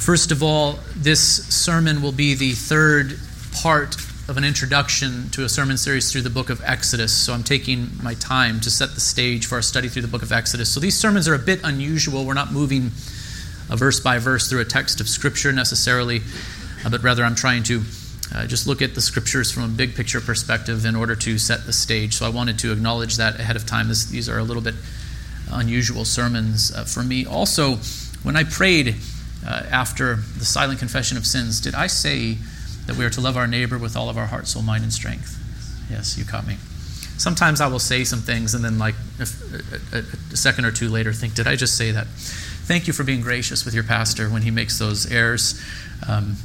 first of all, this sermon will be the third part of an introduction to a sermon series through the book of Exodus. So I'm taking my time to set the stage for our study through the book of Exodus. So these sermons are a bit unusual. We're not moving a verse by verse through a text of Scripture necessarily, uh, but rather I'm trying to uh, just look at the Scriptures from a big picture perspective in order to set the stage. So I wanted to acknowledge that ahead of time. These are a little bit unusual sermons uh, for me. Also, when I prayed uh, after the silent confession of sins, did I say that we are to love our neighbor with all of our heart, soul, mind, and strength? Yes, you caught me. Sometimes I will say some things and then, like a, a, a second or two later, think, did I just say that? Thank you for being gracious with your pastor when he makes those errors. Um,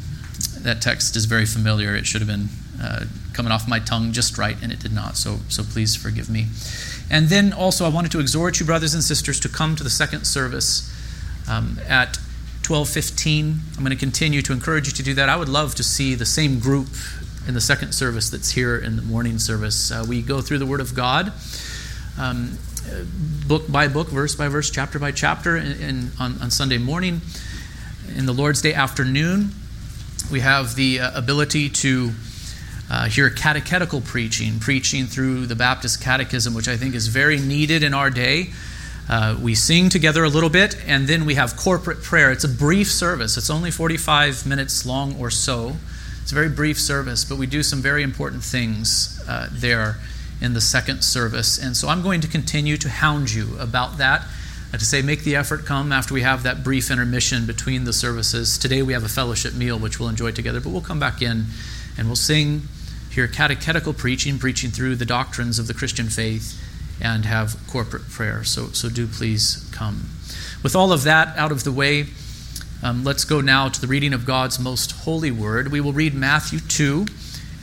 that text is very familiar. It should have been uh, coming off my tongue just right, and it did not. So, so please forgive me. And then also, I wanted to exhort you, brothers and sisters, to come to the second service um, at 12:15. I'm going to continue to encourage you to do that. I would love to see the same group in the second service that's here in the morning service. Uh, we go through the Word of God, um, book by book, verse by verse, chapter by chapter, in, on, on, Sunday morning. In the Lord's Day afternoon, we have the uh, ability to uh, hear catechetical preaching, preaching through the Baptist Catechism, which I think is very needed in our day. Uh, we sing together a little bit, and then we have corporate prayer. It's a brief service, it's only 45 minutes long or so. It's a very brief service, but we do some very important things uh, there in the second service. And so I'm going to continue to hound you about that. Uh, to say, make the effort come after we have that brief intermission between the services. Today we have a fellowship meal, which we'll enjoy together, but we'll come back in and we'll sing, hear catechetical preaching, preaching through the doctrines of the Christian faith and have corporate prayer. So, so do please come. With all of that out of the way, um, let's go now to the reading of God's most holy word. We will read Matthew 2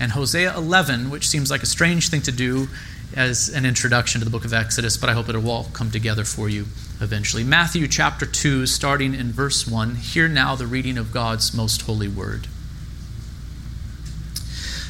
and Hosea 11, which seems like a strange thing to do as an introduction to the book of Exodus, but I hope it will all come together for you eventually. Matthew chapter 2, starting in verse 1. Hear now the reading of God's most holy word.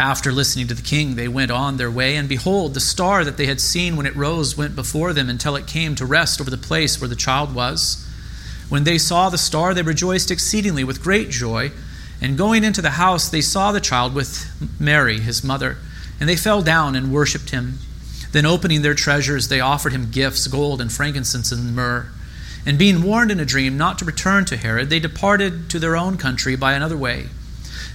After listening to the king, they went on their way, and behold, the star that they had seen when it rose went before them until it came to rest over the place where the child was. When they saw the star, they rejoiced exceedingly with great joy. And going into the house, they saw the child with Mary, his mother, and they fell down and worshipped him. Then, opening their treasures, they offered him gifts gold and frankincense and myrrh. And being warned in a dream not to return to Herod, they departed to their own country by another way.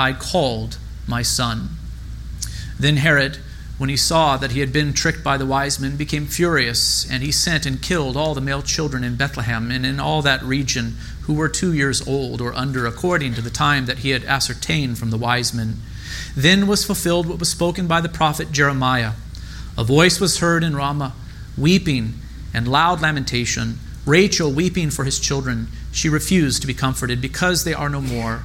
I called my son. Then Herod, when he saw that he had been tricked by the wise men, became furious, and he sent and killed all the male children in Bethlehem and in all that region who were two years old or under, according to the time that he had ascertained from the wise men. Then was fulfilled what was spoken by the prophet Jeremiah. A voice was heard in Ramah, weeping and loud lamentation, Rachel weeping for his children. She refused to be comforted because they are no more.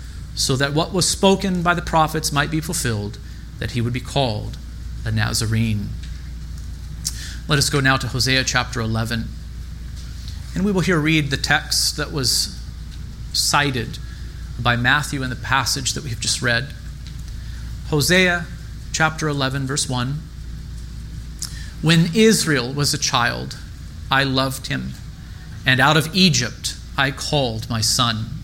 so that what was spoken by the prophets might be fulfilled, that he would be called a Nazarene. Let us go now to Hosea chapter 11. And we will here read the text that was cited by Matthew in the passage that we have just read. Hosea chapter 11, verse 1. When Israel was a child, I loved him, and out of Egypt I called my son.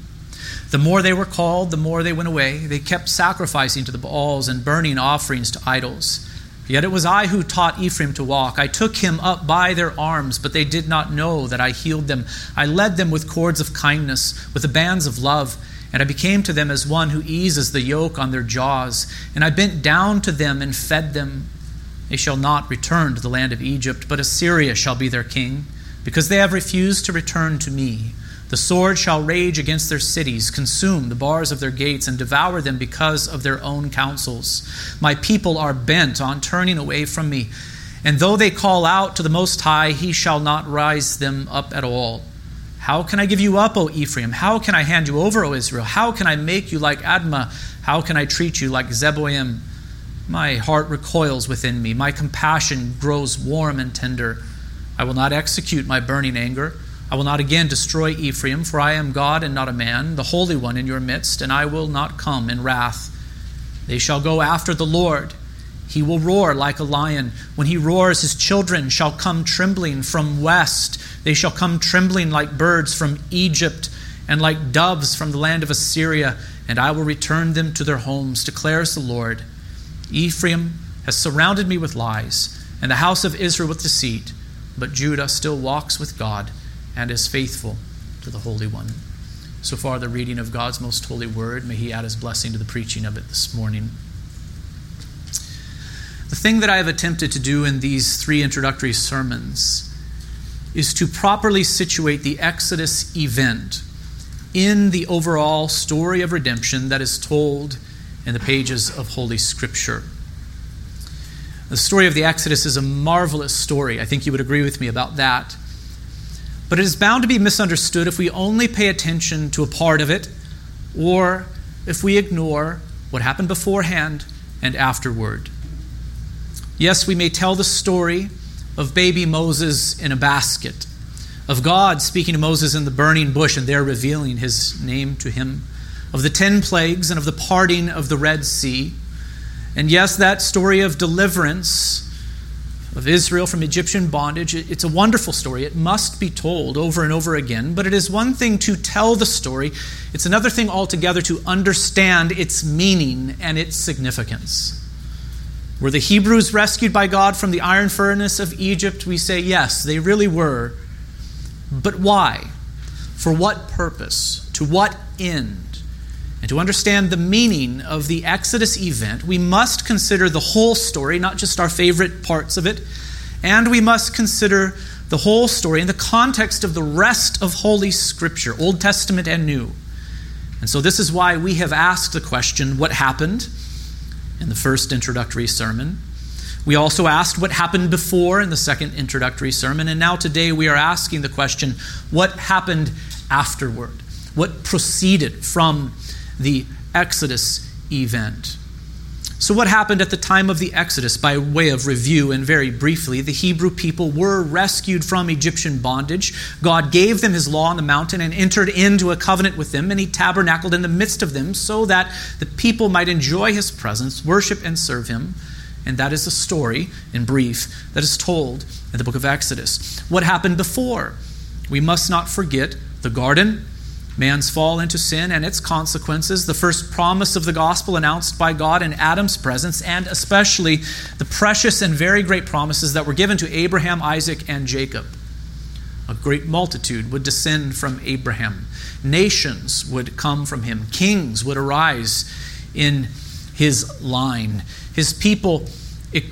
The more they were called, the more they went away. They kept sacrificing to the Baals and burning offerings to idols. Yet it was I who taught Ephraim to walk. I took him up by their arms, but they did not know that I healed them. I led them with cords of kindness, with the bands of love, and I became to them as one who eases the yoke on their jaws. And I bent down to them and fed them. They shall not return to the land of Egypt, but Assyria shall be their king, because they have refused to return to me. The sword shall rage against their cities, consume the bars of their gates, and devour them because of their own counsels. My people are bent on turning away from me. And though they call out to the Most High, he shall not rise them up at all. How can I give you up, O Ephraim? How can I hand you over, O Israel? How can I make you like Admah? How can I treat you like Zeboim? My heart recoils within me. My compassion grows warm and tender. I will not execute my burning anger. I will not again destroy Ephraim, for I am God and not a man, the Holy One in your midst, and I will not come in wrath. They shall go after the Lord. He will roar like a lion. When he roars, his children shall come trembling from west. They shall come trembling like birds from Egypt and like doves from the land of Assyria, and I will return them to their homes, declares the Lord. Ephraim has surrounded me with lies, and the house of Israel with deceit, but Judah still walks with God and is faithful to the Holy One. So far, the reading of God's most holy word. May He add His blessing to the preaching of it this morning. The thing that I have attempted to do in these three introductory sermons is to properly situate the Exodus event in the overall story of redemption that is told in the pages of Holy Scripture. The story of the Exodus is a marvelous story. I think you would agree with me about that. But it is bound to be misunderstood if we only pay attention to a part of it or if we ignore what happened beforehand and afterward. Yes, we may tell the story of baby Moses in a basket, of God speaking to Moses in the burning bush and there revealing his name to him of the ten plagues and of the parting of the Red Sea. And yes, that story of deliverance of Israel from Egyptian bondage, it's a wonderful story. It must be told over and over again. But it is one thing to tell the story, it's another thing altogether to understand its meaning and its significance. Were the Hebrews rescued by God from the iron furnace of Egypt? We say yes, they really were. But why? For what purpose? To what end? And to understand the meaning of the Exodus event, we must consider the whole story, not just our favorite parts of it, and we must consider the whole story in the context of the rest of Holy Scripture, Old Testament and New. And so, this is why we have asked the question what happened in the first introductory sermon. We also asked what happened before in the second introductory sermon. And now, today, we are asking the question what happened afterward? What proceeded from the Exodus event. So, what happened at the time of the Exodus? By way of review, and very briefly, the Hebrew people were rescued from Egyptian bondage. God gave them his law on the mountain and entered into a covenant with them, and he tabernacled in the midst of them so that the people might enjoy his presence, worship, and serve him. And that is the story, in brief, that is told in the book of Exodus. What happened before? We must not forget the garden man's fall into sin and its consequences, the first promise of the gospel announced by God in Adam's presence, and especially the precious and very great promises that were given to Abraham, Isaac, and Jacob. A great multitude would descend from Abraham, nations would come from him, kings would arise in his line. His people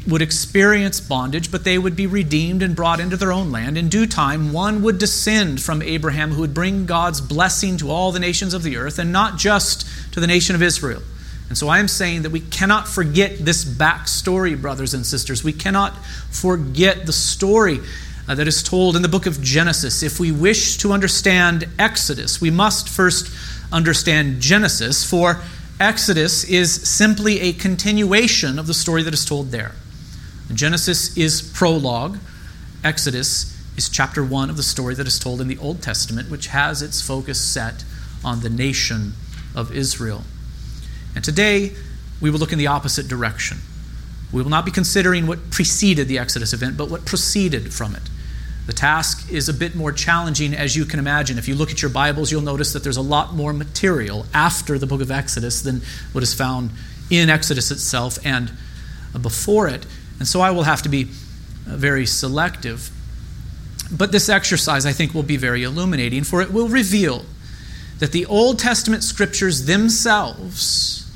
would experience bondage, but they would be redeemed and brought into their own land. In due time, one would descend from Abraham who would bring God's blessing to all the nations of the earth, and not just to the nation of Israel. And so I am saying that we cannot forget this backstory, brothers and sisters. We cannot forget the story uh, that is told in the book of Genesis. If we wish to understand Exodus, we must first understand Genesis, for Exodus is simply a continuation of the story that is told there. Genesis is prologue, Exodus is chapter 1 of the story that is told in the Old Testament, which has its focus set on the nation of Israel. And today, we will look in the opposite direction. We will not be considering what preceded the Exodus event, but what proceeded from it. The task is a bit more challenging, as you can imagine. If you look at your Bibles, you'll notice that there's a lot more material after the book of Exodus than what is found in Exodus itself and before it. And so I will have to be uh, very selective. But this exercise, I think, will be very illuminating, for it will reveal that the Old Testament scriptures themselves,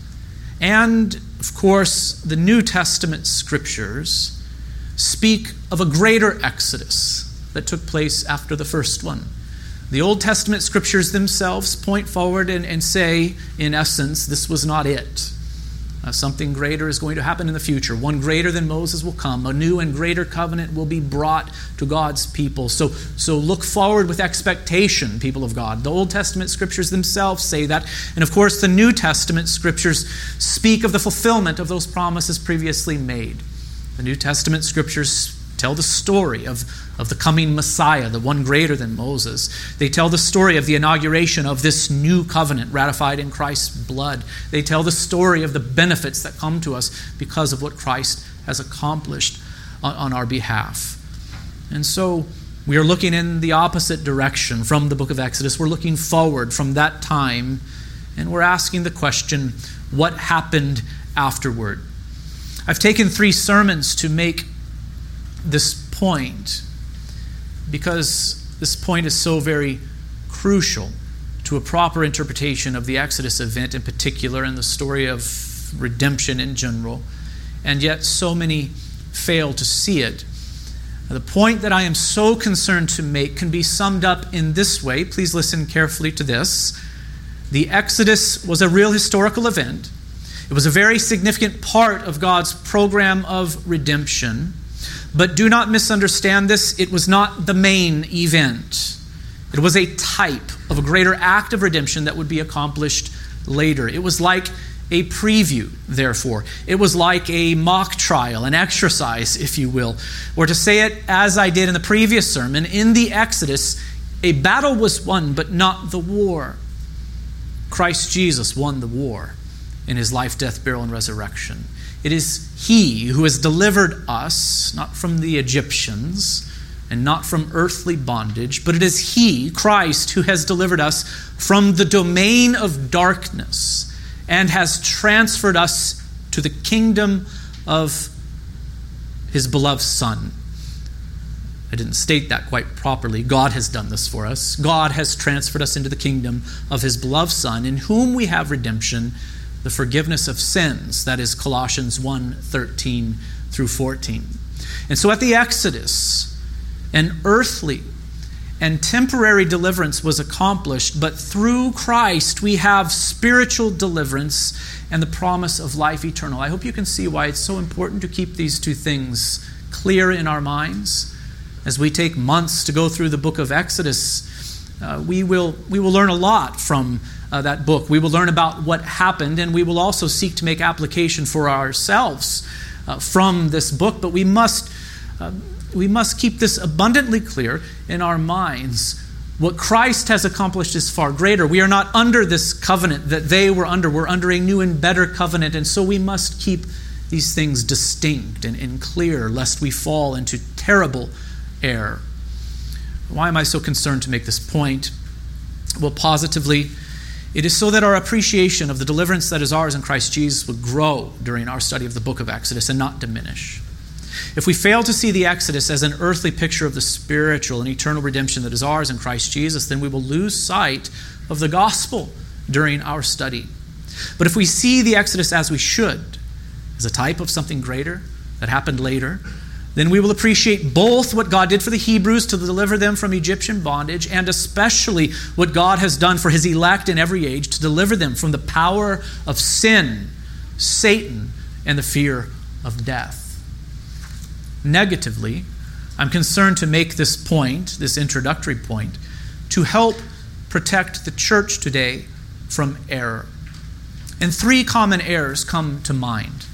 and of course the New Testament scriptures, speak of a greater exodus that took place after the first one. The Old Testament scriptures themselves point forward and, and say, in essence, this was not it. Uh, something greater is going to happen in the future. One greater than Moses will come. A new and greater covenant will be brought to God's people. So, so look forward with expectation, people of God. The Old Testament scriptures themselves say that. And of course, the New Testament scriptures speak of the fulfillment of those promises previously made. The New Testament scriptures tell the story of, of the coming Messiah, the one greater than Moses. They tell the story of the inauguration of this new covenant ratified in Christ's blood. They tell the story of the benefits that come to us because of what Christ has accomplished on, on our behalf. And so we are looking in the opposite direction from the book of Exodus. We're looking forward from that time, and we're asking the question what happened afterward? I've taken three sermons to make this point because this point is so very crucial to a proper interpretation of the Exodus event in particular and the story of redemption in general, and yet so many fail to see it. The point that I am so concerned to make can be summed up in this way. Please listen carefully to this. The Exodus was a real historical event. It was a very significant part of God's program of redemption. But do not misunderstand this, it was not the main event. It was a type of a greater act of redemption that would be accomplished later. It was like a preview, therefore. It was like a mock trial, an exercise, if you will. Or to say it as I did in the previous sermon, in the Exodus, a battle was won, but not the war. Christ Jesus won the war in his life, death, burial, and resurrection. It is He who has delivered us, not from the Egyptians and not from earthly bondage, but it is He, Christ, who has delivered us from the domain of darkness and has transferred us to the kingdom of His beloved Son. I didn't state that quite properly. God has done this for us. God has transferred us into the kingdom of His beloved Son, in whom we have redemption the forgiveness of sins. That is Colossians 1 13 through 14. And so at the Exodus, an earthly and temporary deliverance was accomplished, but through Christ we have spiritual deliverance and the promise of life eternal. I hope you can see why it's so important to keep these two things clear in our minds. As we take months to go through the book of Exodus, uh, we, will, we will learn a lot from uh, that book. We will learn about what happened, and we will also seek to make application for ourselves uh, from this book. But we must, uh, we must keep this abundantly clear in our minds. What Christ has accomplished is far greater. We are not under this covenant that they were under. We're under a new and better covenant, and so we must keep these things distinct and, and clear, lest we fall into terrible error. Why am I so concerned to make this point? Well, positively, it is so that our appreciation of the deliverance that is ours in Christ Jesus would grow during our study of the book of Exodus and not diminish. If we fail to see the Exodus as an earthly picture of the spiritual and eternal redemption that is ours in Christ Jesus, then we will lose sight of the gospel during our study. But if we see the Exodus as we should, as a type of something greater that happened later, then we will appreciate both what God did for the Hebrews to deliver them from Egyptian bondage, and especially what God has done for his elect in every age to deliver them from the power of sin, Satan, and the fear of death. Negatively, I'm concerned to make this point, this introductory point, to help protect the church today from error. And three common errors come to mind.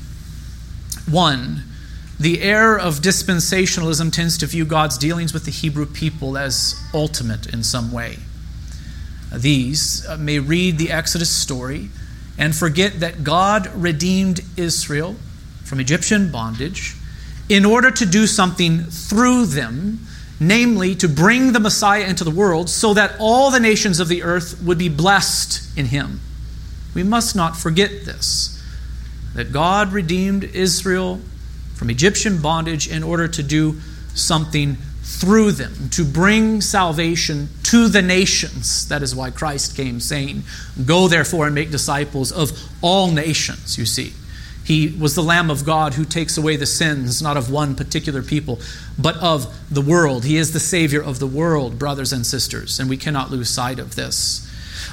One, the error of dispensationalism tends to view God's dealings with the Hebrew people as ultimate in some way. These uh, may read the Exodus story and forget that God redeemed Israel from Egyptian bondage in order to do something through them, namely to bring the Messiah into the world so that all the nations of the earth would be blessed in him. We must not forget this that God redeemed Israel from Egyptian bondage in order to do something through them, to bring salvation to the nations. That is why Christ came, saying, Go therefore and make disciples of all nations, you see. He was the Lamb of God who takes away the sins, not of one particular people, but of the world. He is the Savior of the world, brothers and sisters, and we cannot lose sight of this.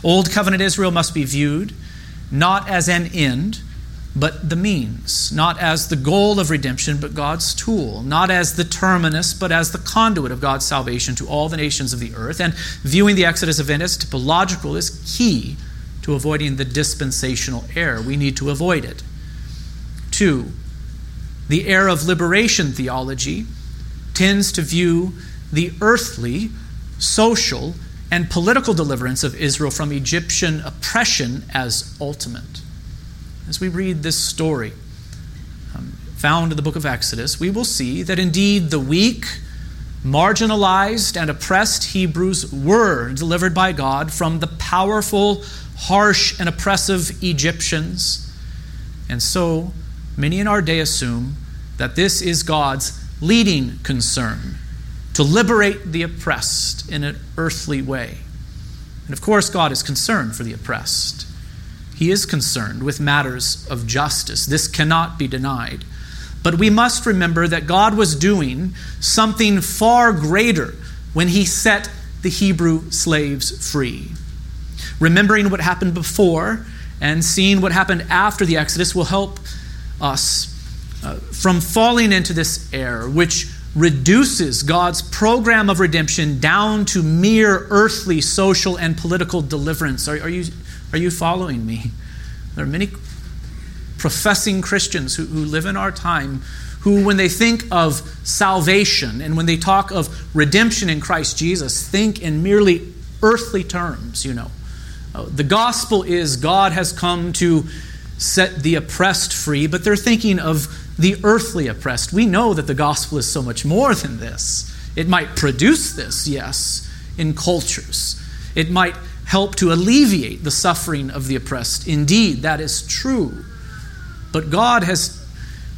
Old covenant Israel must be viewed not as an end, but the means, not as the goal of redemption, but God's tool, not as the terminus, but as the conduit of God's salvation to all the nations of the earth. And viewing the Exodus event as typological is key to avoiding the dispensational error. We need to avoid it. Two, the error of liberation theology tends to view the earthly, social, and political deliverance of Israel from Egyptian oppression as ultimate. As we read this story um, found in the book of Exodus, we will see that indeed the weak, marginalized, and oppressed Hebrews were delivered by God from the powerful, harsh, and oppressive Egyptians. And so, many in our day assume that this is God's leading concern to liberate the oppressed in an earthly way. And of course, God is concerned for the oppressed. He is concerned with matters of justice. This cannot be denied. But we must remember that God was doing something far greater when He set the Hebrew slaves free. Remembering what happened before and seeing what happened after the Exodus will help us uh, from falling into this error, which reduces God's program of redemption down to mere earthly, social, and political deliverance. Are, are, you, are you following me? There are many professing Christians who, who live in our time who, when they think of salvation and when they talk of redemption in Christ Jesus, think in merely earthly terms, you know. Uh, the gospel is God has come to set the oppressed free, but they're thinking of the earthly oppressed. We know that the gospel is so much more than this. It might produce this, yes, in cultures. It might help to alleviate the suffering of the oppressed. Indeed, that is true. But God has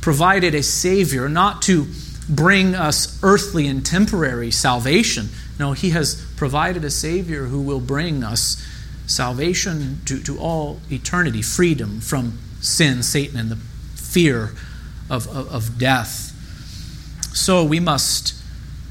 provided a Savior not to bring us earthly and temporary salvation. No, He has provided a Savior who will bring us salvation to, to all eternity, freedom from sin, Satan, and the fear of, of, of death. So we must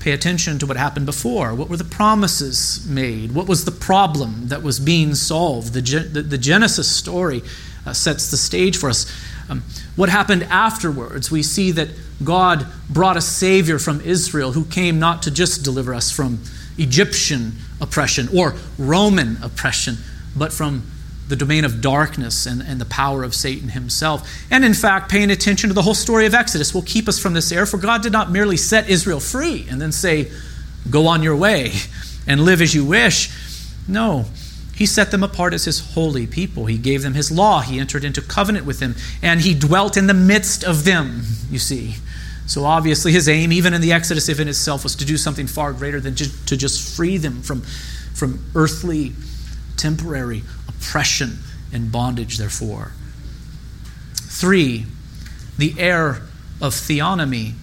pay attention to what happened before. What were the promises made? What was the problem that was being solved? The, the, the Genesis story uh, sets the stage for us. Um, what happened afterwards? We see that God brought a Savior from Israel who came not to just deliver us from Egyptian oppression or Roman oppression, but from the domain of darkness and, and the power of Satan himself. And in fact, paying attention to the whole story of Exodus will keep us from this error, for God did not merely set Israel free and then say, Go on your way and live as you wish. No, he set them apart as his holy people. He gave them his law. He entered into covenant with them, and he dwelt in the midst of them, you see. So obviously, his aim, even in the Exodus event itself, was to do something far greater than to just free them from, from earthly, temporary oppression and bondage, therefore. Three, the heir of theonomy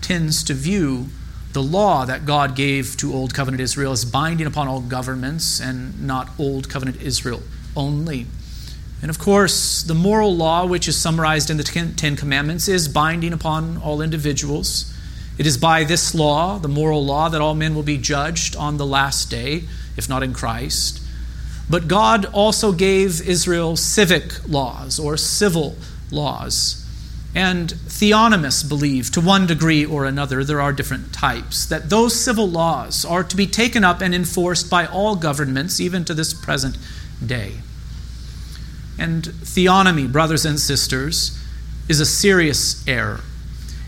tends to view the law that God gave to Old Covenant Israel as binding upon all governments and not Old Covenant Israel only. And of course, the moral law, which is summarized in the Ten Commandments, is binding upon all individuals. It is by this law, the moral law, that all men will be judged on the last day, if not in Christ. But God also gave Israel civic laws or civil laws. and theonomists believe, to one degree or another, there are different types, that those civil laws are to be taken up and enforced by all governments, even to this present day. And theonomy, brothers and sisters, is a serious error.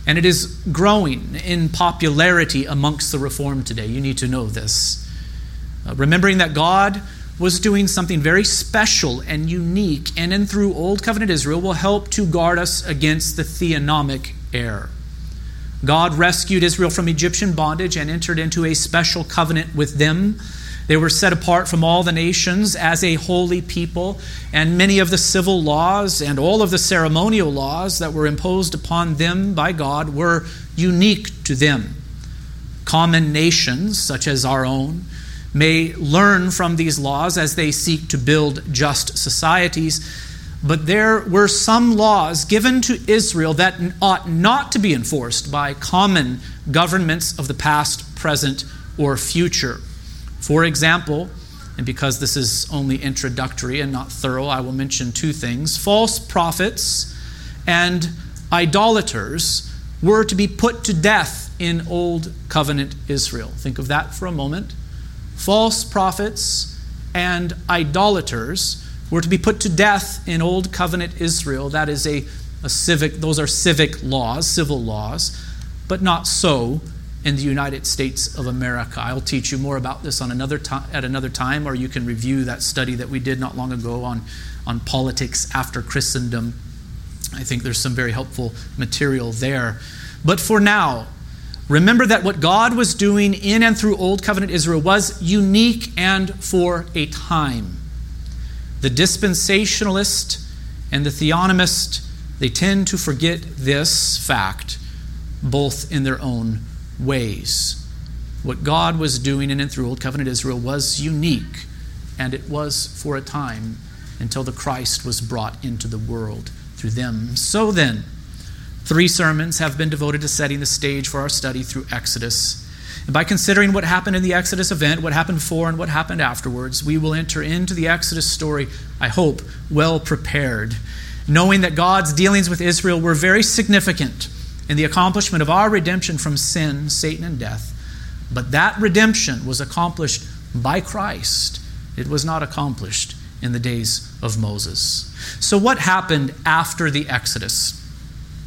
And it is growing in popularity amongst the Reformed today. You need to know this. Uh, remembering that God was doing something very special and unique, and in through Old Covenant Israel will help to guard us against the theonomic error. God rescued Israel from Egyptian bondage and entered into a special covenant with them. They were set apart from all the nations as a holy people, and many of the civil laws and all of the ceremonial laws that were imposed upon them by God were unique to them. Common nations, such as our own, may learn from these laws as they seek to build just societies. But there were some laws given to Israel that ought not to be enforced by common governments of the past, present, or future. For example, and because this is only introductory and not thorough, I will mention two things. False prophets and idolaters were to be put to death in Old Covenant Israel. Think of that for a moment false prophets, and idolaters were to be put to death in Old Covenant Israel. That is a, a civic, those are civic laws, civil laws, but not so in the United States of America. I'll teach you more about this on another to- at another time, or you can review that study that we did not long ago on, on politics after Christendom. I think there's some very helpful material there. But for now, Remember that what God was doing in and through Old Covenant Israel was unique and for a time. The dispensationalist and the theonomist, they tend to forget this fact, both in their own ways. What God was doing in and through Old Covenant Israel was unique, and it was for a time until the Christ was brought into the world through them. So then, Three sermons have been devoted to setting the stage for our study through Exodus. And by considering what happened in the Exodus event, what happened before, and what happened afterwards, we will enter into the Exodus story, I hope, well prepared, knowing that God's dealings with Israel were very significant in the accomplishment of our redemption from sin, Satan, and death. But that redemption was accomplished by Christ, it was not accomplished in the days of Moses. So, what happened after the Exodus?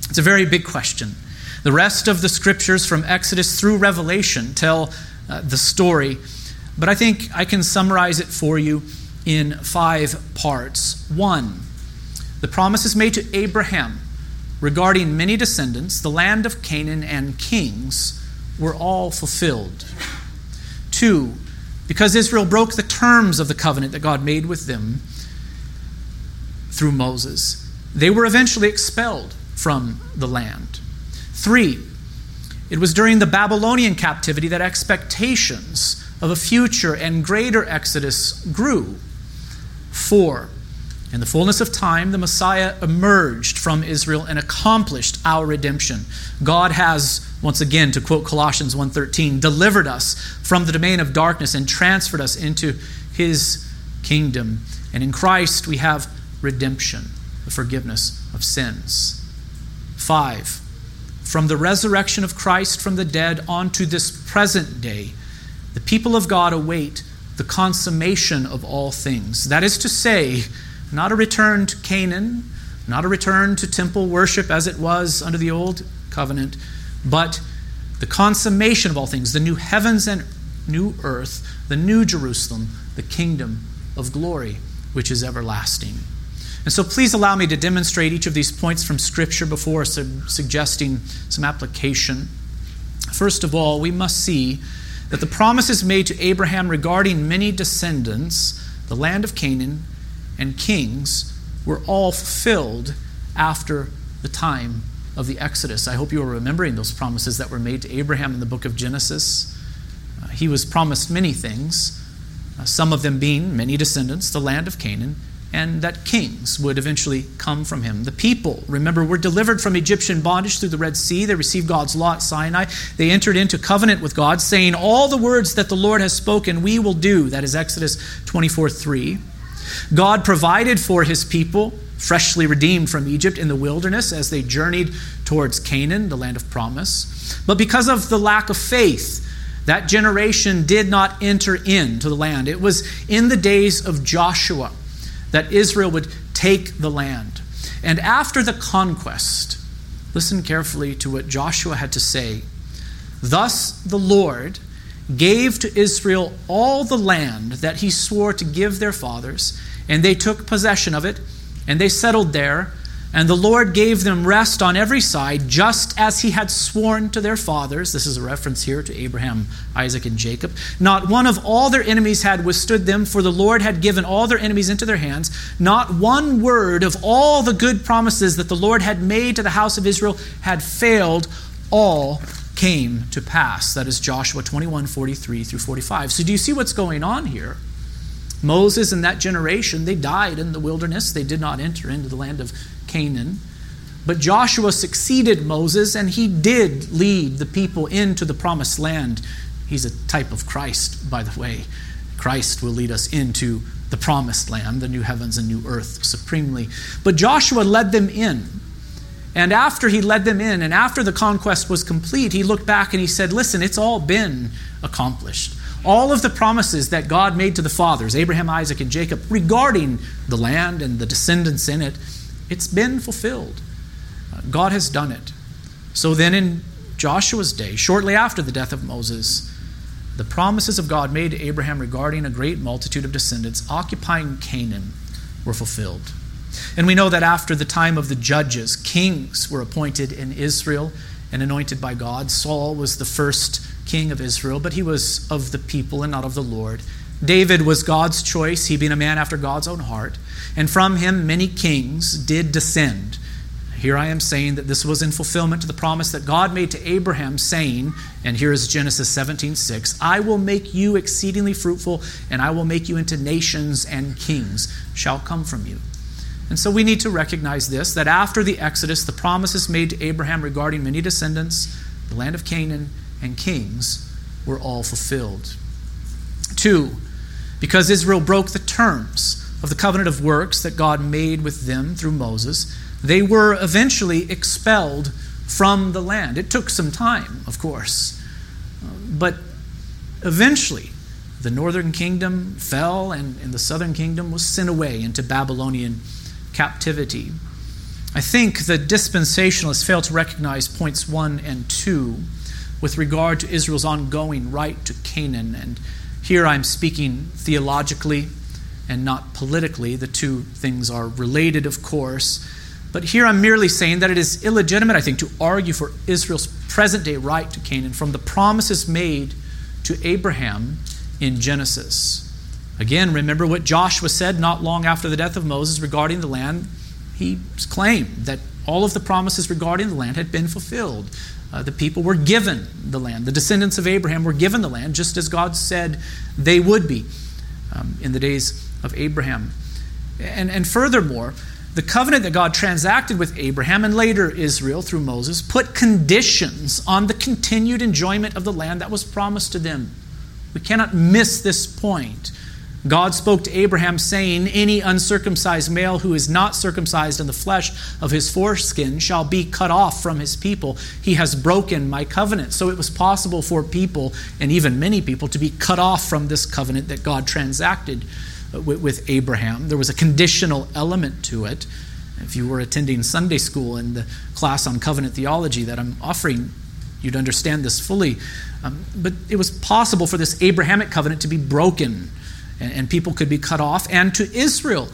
It's a very big question. The rest of the scriptures from Exodus through Revelation tell uh, the story, but I think I can summarize it for you in five parts. One, the promises made to Abraham regarding many descendants, the land of Canaan, and kings were all fulfilled. Two, because Israel broke the terms of the covenant that God made with them through Moses, they were eventually expelled from the land. Three, it was during the Babylonian captivity that expectations of a future and greater exodus grew. Four, in the fullness of time, the Messiah emerged from Israel and accomplished our redemption. God has, once again, to quote Colossians 1:13, delivered us from the domain of darkness and transferred us into his kingdom. And in Christ we have redemption, the forgiveness of sins. 5. From the resurrection of Christ from the dead on to this present day, the people of God await the consummation of all things. That is to say, not a return to Canaan, not a return to temple worship as it was under the old covenant, but the consummation of all things, the new heavens and new earth, the new Jerusalem, the kingdom of glory, which is everlasting. And so please allow me to demonstrate each of these points from Scripture before su- suggesting some application. First of all, we must see that the promises made to Abraham regarding many descendants, the land of Canaan, and kings were all fulfilled after the time of the Exodus. I hope you are remembering those promises that were made to Abraham in the book of Genesis. Uh, he was promised many things, uh, some of them being many descendants, the land of Canaan, and that kings would eventually come from him. The people, remember, were delivered from Egyptian bondage through the Red Sea. They received God's law at Sinai. They entered into covenant with God, saying, All the words that the Lord has spoken, we will do. That is Exodus 24 3. God provided for his people freshly redeemed from Egypt in the wilderness as they journeyed towards Canaan, the land of promise. But because of the lack of faith, that generation did not enter into the land. It was in the days of Joshua that Israel would take the land. And after the conquest, listen carefully to what Joshua had to say. Thus the Lord gave to Israel all the land that he swore to give their fathers, and they took possession of it, and they settled there. And the Lord gave them rest on every side, just as he had sworn to their fathers. This is a reference here to Abraham, Isaac, and Jacob. Not one of all their enemies had withstood them, for the Lord had given all their enemies into their hands. Not one word of all the good promises that the Lord had made to the house of Israel had failed. All came to pass. That is Joshua 21 43 through 45. So, do you see what's going on here? Moses and that generation, they died in the wilderness. They did not enter into the land of Canaan. But Joshua succeeded Moses, and he did lead the people into the promised land. He's a type of Christ, by the way. Christ will lead us into the promised land, the new heavens and new earth, supremely. But Joshua led them in. And after he led them in, and after the conquest was complete, he looked back and he said, Listen, it's all been accomplished. All of the promises that God made to the fathers, Abraham, Isaac, and Jacob, regarding the land and the descendants in it, it's been fulfilled. God has done it. So then, in Joshua's day, shortly after the death of Moses, the promises of God made to Abraham regarding a great multitude of descendants occupying Canaan were fulfilled. And we know that after the time of the judges, kings were appointed in Israel and anointed by God. Saul was the first king of Israel, but he was of the people and not of the Lord. David was God's choice, he being a man after God's own heart. And from him, many kings did descend. Here I am saying that this was in fulfillment to the promise that God made to Abraham, saying, and here is Genesis 17 6, I will make you exceedingly fruitful, and I will make you into nations, and kings shall come from you. And so we need to recognize this that after the Exodus, the promises made to Abraham regarding many descendants, the land of Canaan, and kings were all fulfilled. Two, because Israel broke the terms of the covenant of works that God made with them through Moses, they were eventually expelled from the land. It took some time, of course, but eventually the northern kingdom fell and, and the southern kingdom was sent away into Babylonian captivity. I think the dispensationalists fail to recognize points one and two with regard to Israel's ongoing right to Canaan. And here I'm speaking theologically and not politically. The two things are related, of course. But here I'm merely saying that it is illegitimate, I think, to argue for Israel's present day right to Canaan from the promises made to Abraham in Genesis. Again, remember what Joshua said not long after the death of Moses regarding the land. He claimed that all of the promises regarding the land had been fulfilled. Uh, the people were given the land. The descendants of Abraham were given the land just as God said they would be um, in the days of Abraham. And, and furthermore, the covenant that God transacted with Abraham and later Israel through Moses put conditions on the continued enjoyment of the land that was promised to them. We cannot miss this point. God spoke to Abraham, saying, Any uncircumcised male who is not circumcised in the flesh of his foreskin shall be cut off from his people. He has broken my covenant. So it was possible for people, and even many people, to be cut off from this covenant that God transacted uh, with, Abraham. There was a conditional element to it. If you were attending Sunday school in the class on covenant theology that I'm offering, you'd understand this fully. Um, but it was possible for this Abrahamic covenant to be broken and, and people could be cut off. And to Israel,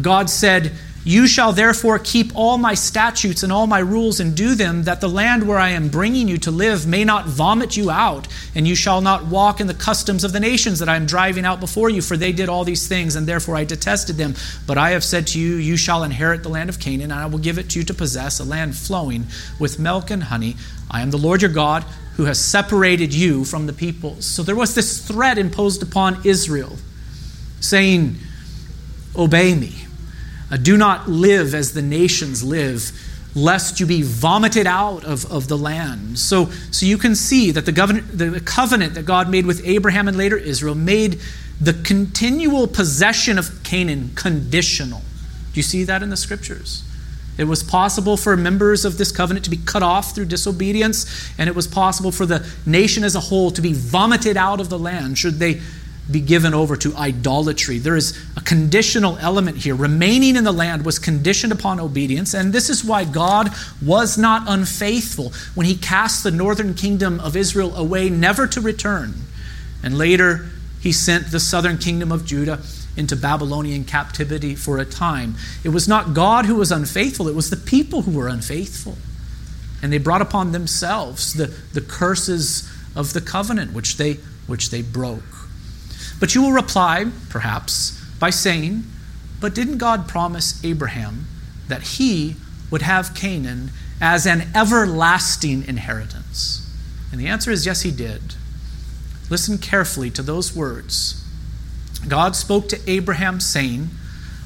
God said, You shall therefore keep all my statutes and all my rules and do them, that the land where I am bringing you to live may not vomit you out, and you shall not walk in the customs of the nations that I am driving out before you, for they did all these things, and therefore I detested them. But I have said to you, You shall inherit the land of Canaan, and I will give it to you to possess, a land flowing with milk and honey. I am the Lord your God who has separated you from the peoples. So there was this threat imposed upon Israel saying, Obey me. Uh, do not live as the nations live, lest you be vomited out of, of the land. So, so you can see that the, govern- the covenant that God made with Abraham and later Israel made the continual possession of Canaan conditional. Do you see that in the scriptures? It was possible for members of this covenant to be cut off through disobedience, and it was possible for the nation as a whole to be vomited out of the land should they be given over to idolatry. There is a conditional element here. Remaining in the land was conditioned upon obedience, and this is why God was not unfaithful when he cast the northern kingdom of Israel away, never to return. And later, he sent the southern kingdom of Judah into Babylonian captivity for a time. It was not God who was unfaithful, it was the people who were unfaithful. And they brought upon themselves the, the curses of the covenant which they, which they broke. But you will reply, perhaps, by saying, But didn't God promise Abraham that he would have Canaan as an everlasting inheritance? And the answer is yes, he did. Listen carefully to those words God spoke to Abraham, saying,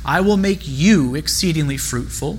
I will make you exceedingly fruitful,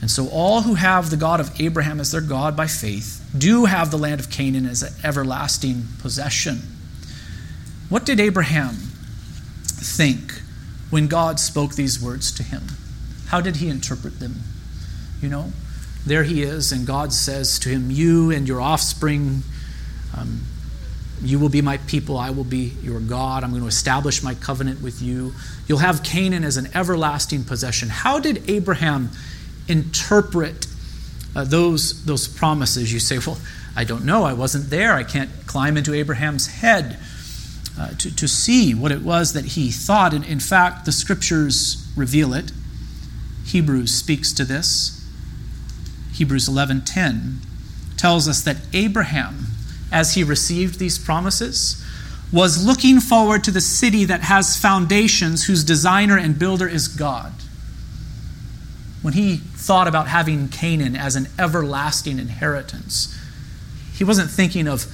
and so all who have the God of Abraham as their God by faith do have the land of Canaan as an everlasting possession. What did Abraham think when God spoke these words to him? How did he interpret them? You know, there he is, and God says to him, You and your offspring, um, you will be my people, I will be your God. I'm going to establish my covenant with you. You'll have Canaan as an everlasting possession. How did Abraham interpret uh, those, those promises. You say, Well, I don't know. I wasn't there. I can't climb into Abraham's head uh, to, to see what it was that he thought. And in fact, the scriptures reveal it. Hebrews speaks to this. Hebrews 11:10 tells us that Abraham, as he received these promises, was looking forward to the city that has foundations, whose designer and builder is God when he thought about having Canaan as an everlasting inheritance, he wasn't thinking of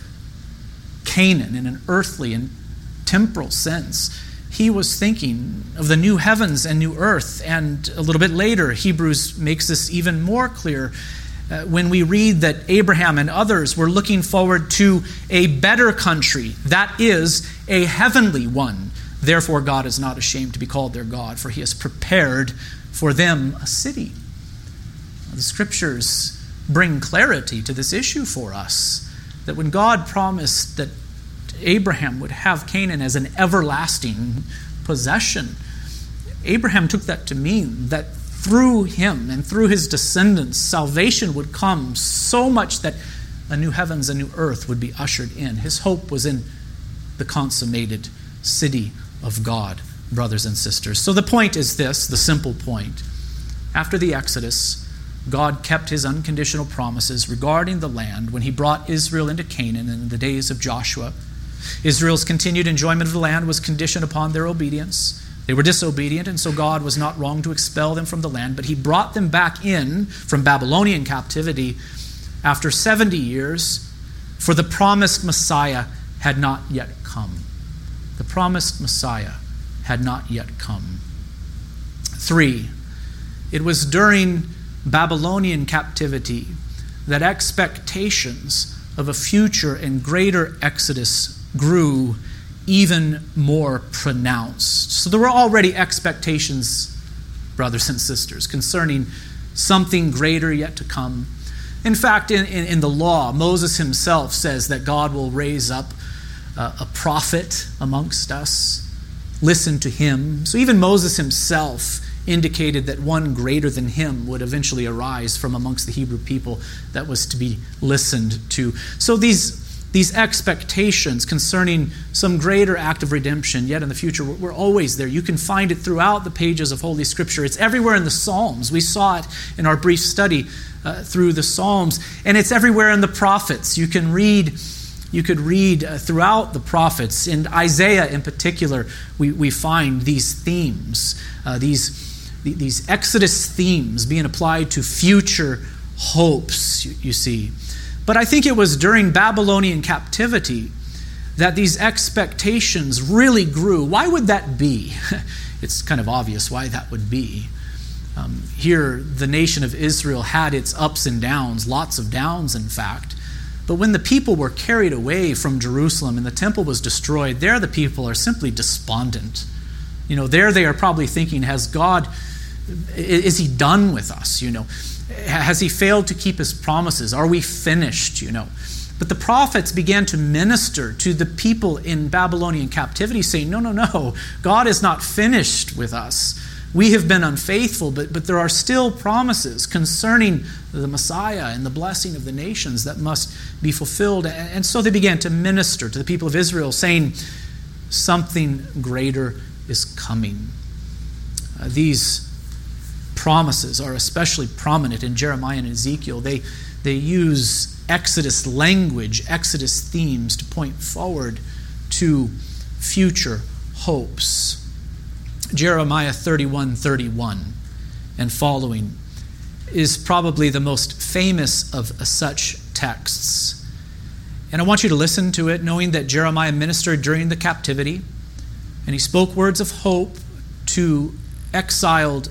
Canaan in an earthly and temporal sense. He was thinking of the new heavens and new earth. And a little bit later, Hebrews makes this even more clear uh, when we read that Abraham and others were looking forward to a better country, that is, a heavenly one. Therefore, God is not ashamed to be called their God, for he has prepared for them a city. The scriptures bring clarity to this issue for us that when God promised that Abraham would have Canaan as an everlasting possession, Abraham took that to mean that through him and through his descendants, salvation would come so much that a new heavens and new earth would be ushered in. His hope was in the consummated city of God brothers and sisters. So the point is this the simple point. After the Exodus, God kept his unconditional promises regarding the land when he brought Israel into Canaan in the days of Joshua. Israel's continued enjoyment of the land was conditioned upon their obedience. They were disobedient, and so God was not wrong to expel them from the land, but he brought them back in from Babylonian captivity after 70 years, for the promised Messiah had not yet come. The promised Messiah had not yet come. Three, it was during Babylonian captivity that expectations of a future and greater exodus grew even more pronounced. So there were already expectations, brothers and sisters, concerning something greater yet to come. In fact, in, in, in the law, Moses himself says that God will raise up uh, a prophet amongst us listen to him. So even Moses himself indicated that one greater than him would eventually arise from amongst the Hebrew people that was to be listened to. So these these expectations concerning some greater act of redemption yet in the future were always there. You can find it throughout the pages of Holy Scripture. It's everywhere in the Psalms. We saw it in our brief study uh, through the Psalms, and it's everywhere in the prophets. You can read you could read uh, throughout the prophets. In Isaiah, in particular, we, we find these themes, uh, these, these Exodus themes being applied to future hopes, you, see. But I think it was during Babylonian captivity that these expectations really grew. Why would that be? it's kind of obvious why that would be. Um, here, the nation of Israel had its ups and downs, lots of downs, in fact. But when the people were carried away from Jerusalem and the temple was destroyed, there the people are simply despondent. You know, there they are probably thinking, has God, is he done with us? You know, has he failed to keep his promises? Are we finished? You know. But the prophets began to minister to the people in Babylonian captivity, saying, No, no, no, God is not finished with us. We have been unfaithful, but, but there are still promises concerning the Messiah and the blessing of the nations that must be fulfilled. And, so they began to minister to the people of Israel, saying, Something greater is coming. Uh, these promises are especially prominent in Jeremiah and Ezekiel. They, they use Exodus language, Exodus themes to point forward to future hopes. Jeremiah 31 31 and following is probably the most famous of such texts. And I want you to listen to it, knowing that Jeremiah ministered during the captivity, and he spoke words of hope to exiled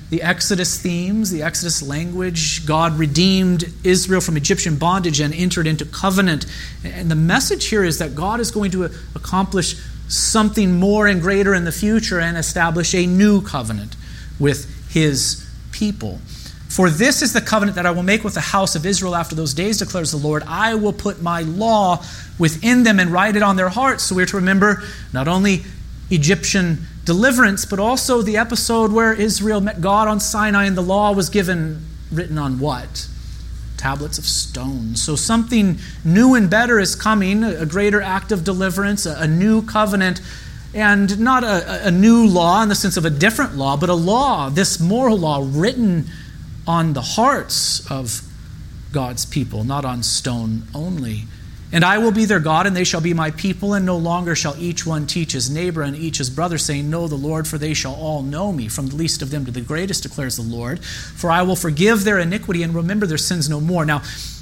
the Exodus themes, the Exodus language. God redeemed Israel from Egyptian bondage and entered into covenant. And the message here is that God is going to uh, accomplish something more and greater in the future and establish a new covenant with his people. For this is the covenant that I will make with the house of Israel after those days, declares the Lord. I will put my law within them and write it on their hearts. So we're to remember not only Egyptian deliverance, but also the episode where Israel met God on Sinai and the law was given written on what? Tablets of stone. So something new and better is coming, a greater act of deliverance, a, new covenant, and not a, a new law in the sense of a different law, but a law, this moral law written on the hearts of God's people, not on stone only. And I will be their God, and they shall be my people, and no longer shall each one teach his neighbor and each his brother, saying, Know the Lord, for they shall all know me, from the least of them to the greatest, declares the Lord. For I will forgive their iniquity and remember their sins no more. Now,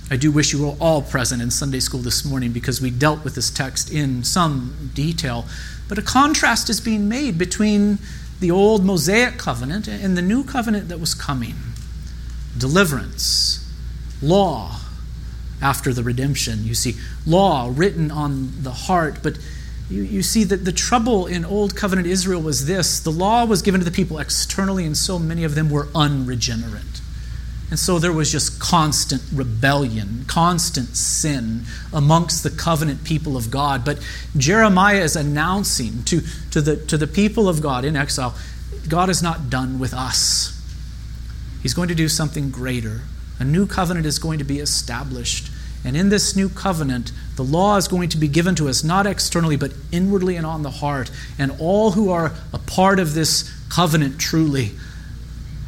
I do wish you were all present in Sunday school this morning because we dealt with this text in some detail. But a contrast is being made between the old Mosaic covenant and the new covenant that was coming deliverance, law, after the redemption. You see law written on the heart, but you, you see that the trouble in Old Covenant Israel was this the law was given to the people externally, and so many of them were unregenerate. And so there was just constant rebellion, constant sin amongst the covenant people of God. But Jeremiah is announcing to, to, the, to the people of God in exile God is not done with us. He's going to do something greater. A new covenant is going to be established. And in this new covenant, the law is going to be given to us not externally, but inwardly and on the heart. And all who are a part of this covenant truly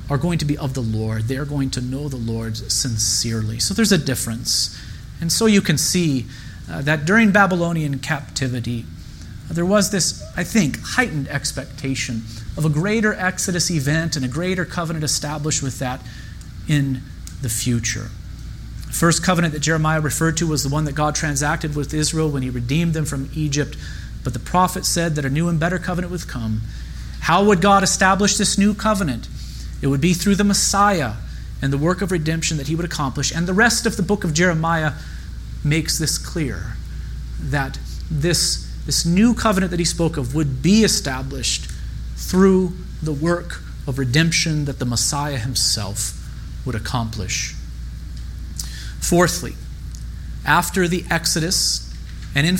are going to be of the Lord. They're going to know the Lord sincerely. So there's a difference. And so you can see uh, that during Babylonian captivity, there was this, I think, heightened expectation of a greater Exodus event and a greater covenant established with that in the future. The first covenant that Jeremiah referred to was the one that God transacted with Israel when he redeemed them from Egypt. But the prophet said that a new and better covenant would come. How would God establish this new covenant? It would be through the Messiah and the work of redemption that he would accomplish. And the rest of the book of Jeremiah makes this clear that this, this new covenant that he spoke of would be established through the work of redemption that the Messiah himself would accomplish. Fourthly, after the Exodus and in,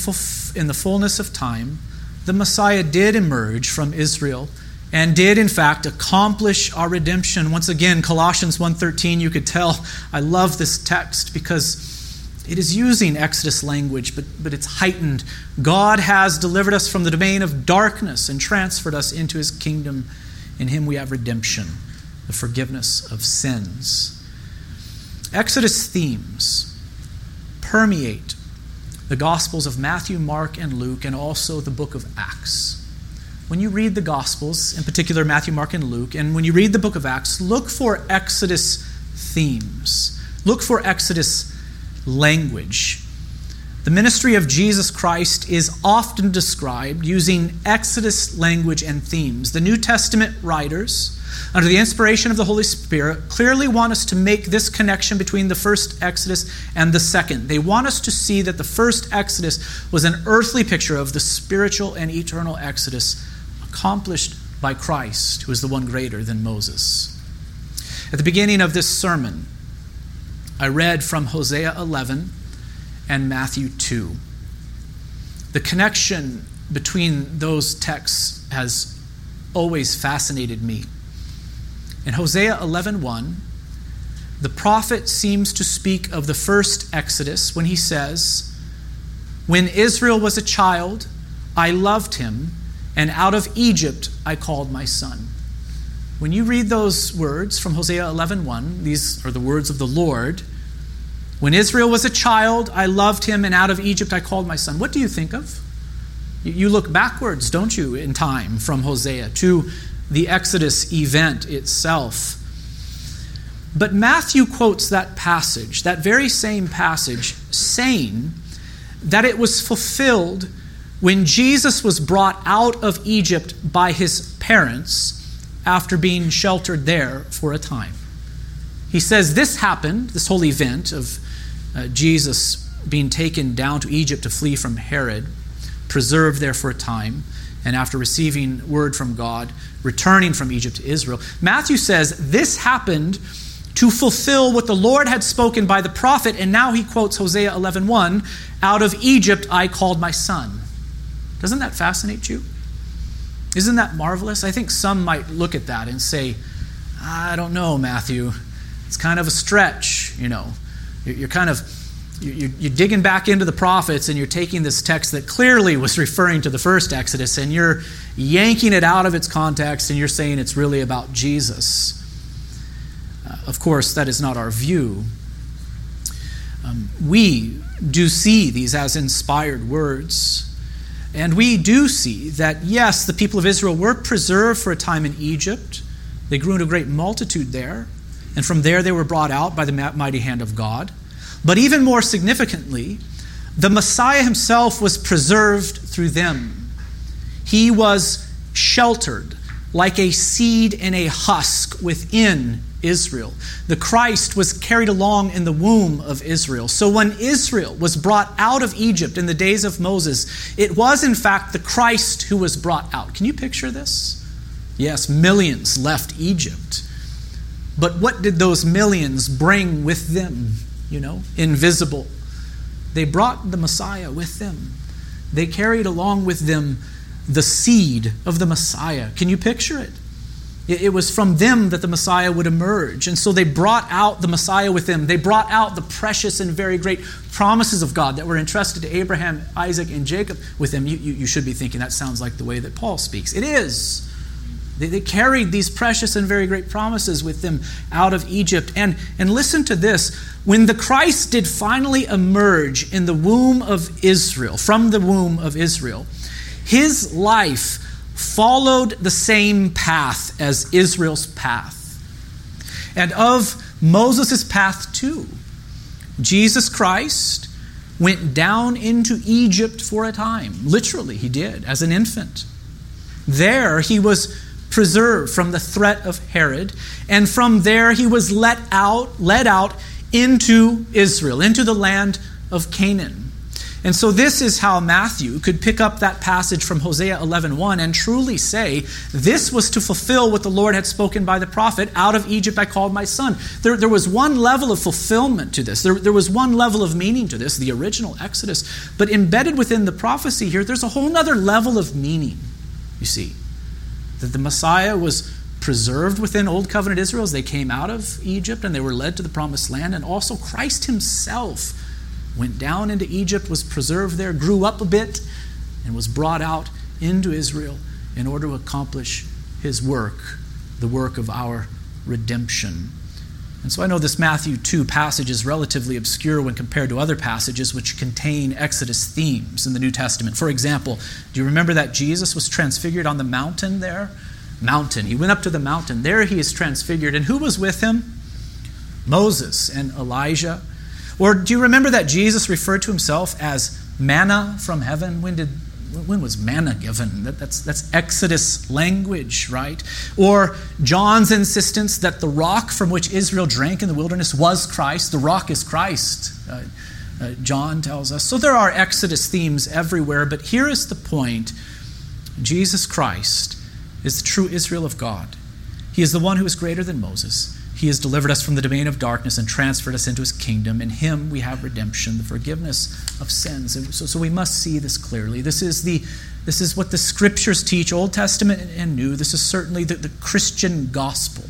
in the fullness of time, the Messiah did emerge from Israel and did in fact accomplish our redemption once again colossians 1.13 you could tell i love this text because It is using Exodus language, but, but it's heightened. God has delivered us from the domain of darkness and transferred us into his kingdom. In him we have redemption, the forgiveness of sins. Exodus themes permeate the Gospels of Matthew, Mark, and Luke, and also the book of Acts. When you read the Gospels, in particular Matthew, Mark, and Luke, and when you read the book of Acts, look for Exodus themes. Look for Exodus language. The ministry of Jesus Christ is often described using Exodus language and themes. The New Testament writers, under the inspiration of the Holy Spirit, clearly want us to make this connection between the first Exodus and the second. They want us to see that the first Exodus was an earthly picture of the spiritual and eternal Exodus accomplished by Christ, who is the one greater than Moses. At the beginning of this sermon, I read from Hosea 11 and Matthew 2. The connection between those texts has always fascinated me. In Hosea 11:1, the prophet seems to speak of the first Exodus when he says, "When Israel was a child, I loved him, and out of Egypt I called my son." When you read those words from Hosea 11:1, these are the words of the Lord. When Israel was a child, I loved him, and out of Egypt I called my son. What do you think of? You look backwards, don't you, in time from Hosea to the Exodus event itself. But Matthew quotes that passage, that very same passage, saying that it was fulfilled when Jesus was brought out of Egypt by his parents after being sheltered there for a time. He says this happened, this whole event of uh, Jesus being taken down to Egypt to flee from Herod, preserved there for a time, and after receiving word from God, returning from Egypt to Israel. Matthew says this happened to fulfill what the Lord had spoken by the prophet, and now he quotes Hosea 11:1, "Out of Egypt I called my son." Doesn't that fascinate you? Isn't that marvelous? I think some might look at that and say, I don't know, Matthew. It's kind of a stretch, you know. You're kind of you're digging back into the prophets and you're taking this text that clearly was referring to the first Exodus and you're yanking it out of its context and you're saying it's really about Jesus. Uh, of course, that is not our view. Um, we do see these as inspired words. And we do see that, yes, the people of Israel were preserved for a time in Egypt. They grew into a great multitude there. And from there they were brought out by the mighty hand of God. But even more significantly, the Messiah himself was preserved through them. He was sheltered like a seed in a husk within Israel. The Christ was carried along in the womb of Israel. So when Israel was brought out of Egypt in the days of Moses, it was in fact the Christ who was brought out. Can you picture this? Yes, millions left Egypt. But what did those millions bring with them? You know, invisible. They brought the Messiah with them. They carried along with them the seed of the Messiah. Can you picture it? It was from them that the Messiah would emerge. And so they brought out the Messiah with them. They brought out the precious and very great promises of God that were entrusted to Abraham, Isaac, and Jacob with them. You, you, you should be thinking that sounds like the way that Paul speaks. It is. They, they carried these precious and very great promises with them out of Egypt. And, and listen to this when the Christ did finally emerge in the womb of Israel, from the womb of Israel, his life followed the same path as Israel's path. And of Moses' path too. Jesus Christ went down into Egypt for a time. Literally, he did, as an infant. There, he was preserved from the threat of Herod, and from there he was let out, led out into Israel, into the land of Canaan. And so this is how Matthew could pick up that passage from Hosea 11:1 and truly say, this was to fulfill what the Lord had spoken by the prophet, out of Egypt I called my son. There, there was one level of fulfillment to this. There, there was one level of meaning to this, the original Exodus. But embedded within the prophecy here, there's a whole other level of meaning, you see that the Messiah was preserved within Old Covenant Israel as they came out of Egypt and they were led to the promised land, and also Christ himself went down into Egypt, was preserved there, grew up a bit, and was brought out into Israel in order to accomplish his work, the work of our redemption. And so I know this Matthew 2 passage is relatively obscure when compared to other passages which contain Exodus themes in the New Testament. For example, do you remember that Jesus was transfigured on the mountain there? Mountain. He went up to the mountain. There he is transfigured. And who was with him? Moses and Elijah. Or do you remember that Jesus referred to himself as manna from heaven? When did when was manna given? That, that's, that's Exodus language, right? Or John's insistence that the rock from which Israel drank in the wilderness was Christ. The rock is Christ, uh, uh, John tells us. So there are Exodus themes everywhere, but here is the point Jesus Christ is the true Israel of God. He is the one who is greater than Moses. He has delivered us from the domain of darkness and transferred us into his kingdom. In him we have redemption, the forgiveness of sins. So, so we must see this clearly. This is, the, this is what the scriptures teach, Old Testament and New. This is certainly the, the Christian gospel,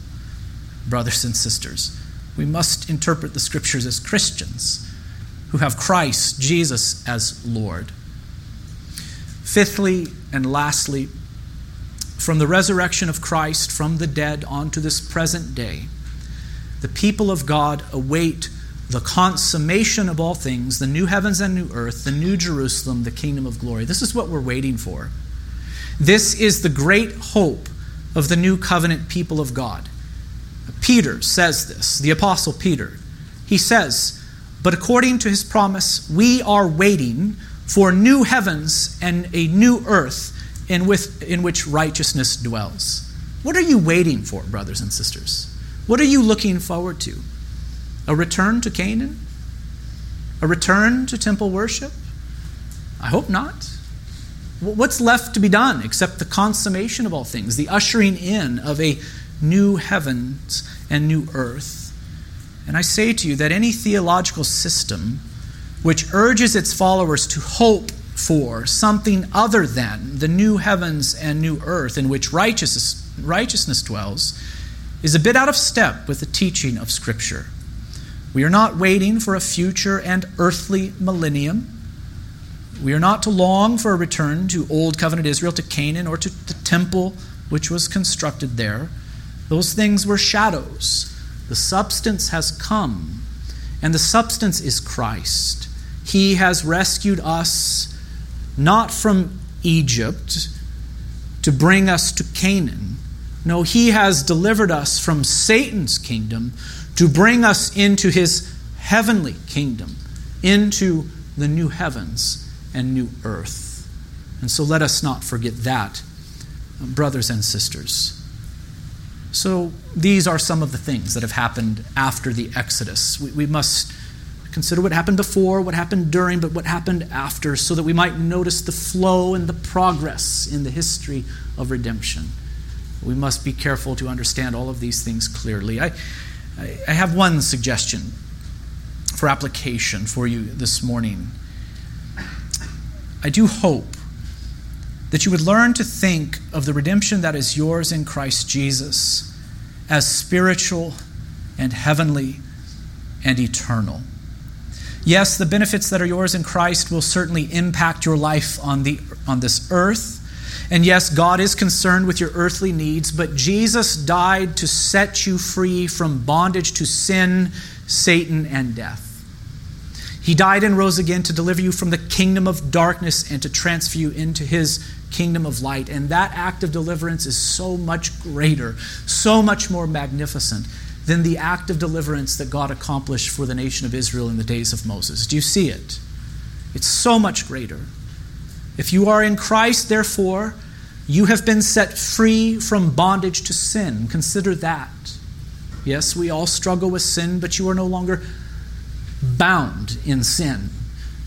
brothers and sisters. We must interpret the scriptures as Christians who have Christ, Jesus, as Lord. Fifthly and lastly, from the resurrection of Christ from the dead onto this present day, the people of God await the consummation of all things, the new heavens and new earth, the new Jerusalem, the kingdom of glory. This is what we're waiting for. This is the great hope of the new covenant people of God. Peter says this, the apostle Peter. He says, But according to his promise, we are waiting for new heavens and a new earth in, with, in which righteousness dwells. What are you waiting for, brothers and sisters? What are you looking forward to? A return to Canaan? A return to temple worship? I hope not. What's left to be done except the consummation of all things, the ushering in of a new heavens and new earth? And I say to you that any theological system which urges its followers to hope for something other than the new heavens and new earth in which righteousness, righteousness dwells is a bit out of step with the teaching of Scripture. We are not waiting for a future and earthly millennium. We are not to long for a return to Old Covenant Israel, to Canaan, or to the temple which was constructed there. Those things were shadows. The substance has come, and the substance is Christ. He has rescued us not from Egypt to bring us to Canaan no, he has delivered us from Satan's kingdom to bring us into his heavenly kingdom, into the new heavens and new earth. And so let us not forget that, uh, brothers and sisters. So these are some of the things that have happened after the Exodus. We, we must consider what happened before, what happened during, but what happened after, so that we might notice the flow and the progress in the history of redemption. We must be careful to understand all of these things clearly. I, I have one suggestion for application for you this morning. I do hope that you would learn to think of the redemption that is yours in Christ Jesus as spiritual and heavenly and eternal. Yes, the benefits that are yours in Christ will certainly impact your life on, the, on this earth and yes, God is concerned with your earthly needs, but Jesus died to set you free from bondage to sin, Satan, and death. He died and rose again to deliver you from the kingdom of darkness and to transfer you into his kingdom of light. And that act of deliverance is so much greater, so much more magnificent than the act of deliverance that God accomplished for the nation of Israel in the days of Moses. Do you see it? It's so much greater. If you are in Christ, therefore, you have been set free from bondage to sin. Consider that. Yes, we all struggle with sin, but you are no longer bound in sin.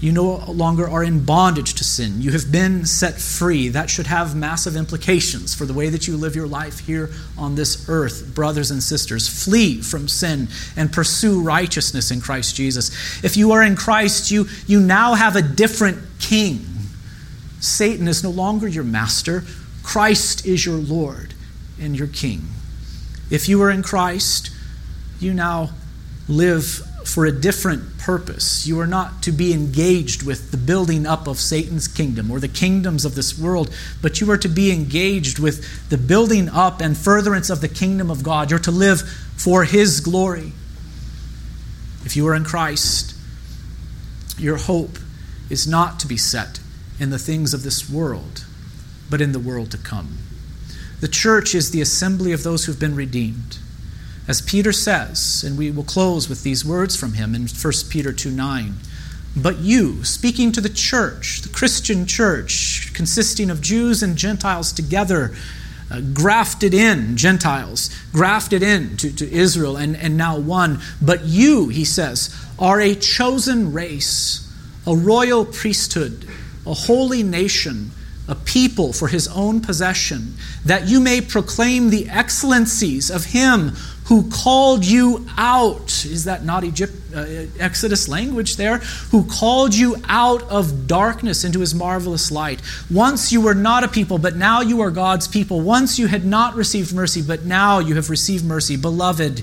You no longer are in bondage to sin. You have been set free. That should have massive implications for the way that you live your life here on this earth, brothers and sisters. Flee from sin and pursue righteousness in Christ Jesus. If you are in Christ, you, you now have a different king. Satan is no longer your master, Christ is your Lord and your King. If you are in Christ, you now live for a different purpose. You are not to be engaged with the building up of Satan's kingdom or the kingdoms of this world, but you are to be engaged with the building up and furtherance of the kingdom of God. You're to live for His glory. If you are in Christ, your hope is not to be set in the things of this world, but in the world to come. The church is the assembly of those who've been redeemed. As Peter says, and we will close with these words from him in 1 Peter 2 9. But you, speaking to the church, the Christian church, consisting of Jews and Gentiles together, uh, grafted in, Gentiles, grafted in to, to Israel, and, and now one. But you, he says, are a chosen race, a royal priesthood, a holy nation a people for his own possession, that you may proclaim the excellencies of him who called you out. Is that not Egypt, uh, Exodus language there? Who called you out of darkness into his marvelous light. Once you were not a people, but now you are God's people. Once you had not received mercy, but now you have received mercy. Beloved,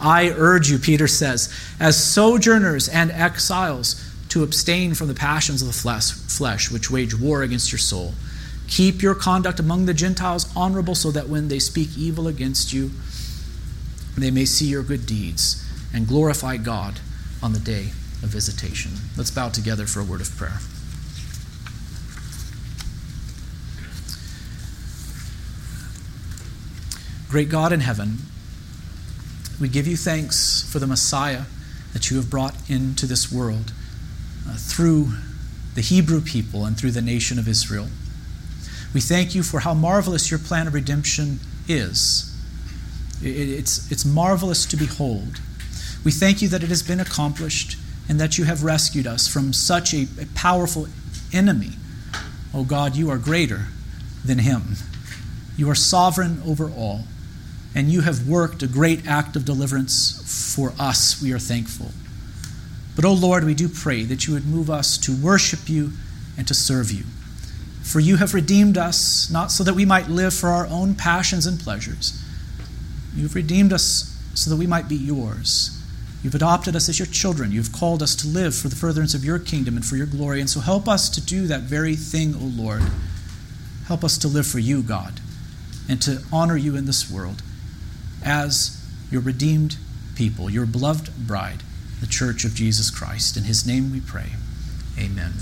I urge you, Peter says, as sojourners and exiles to abstain from the passions of the flesh, which wage war against your soul. Keep your conduct among the Gentiles honorable, so that when they speak evil against you, they may see your good deeds and glorify God on the day of visitation. Let's bow together for a word of prayer. Great God in heaven, we give you thanks for the Messiah that you have brought into this world uh, through the Hebrew people and through the nation of Israel. We thank you for how marvelous your plan of redemption is. It's, it's marvelous to behold. We thank you that it has been accomplished and that you have rescued us from such a, a powerful enemy. Oh God, you are greater than him. You are sovereign over all, and you have worked a great act of deliverance for us. We are thankful. But, oh Lord, we do pray that you would move us to worship you and to serve you. For you have redeemed us, not so that we might live for our own passions and pleasures. You've redeemed us so that we might be yours. You've adopted us as your children. You've called us to live for the furtherance of your kingdom and for your glory. And so help us to do that very thing, O Lord. Help us to live for you, God, and to honor you in this world as your redeemed people, your beloved bride the church of Jesus Christ. In his name we pray. Amen.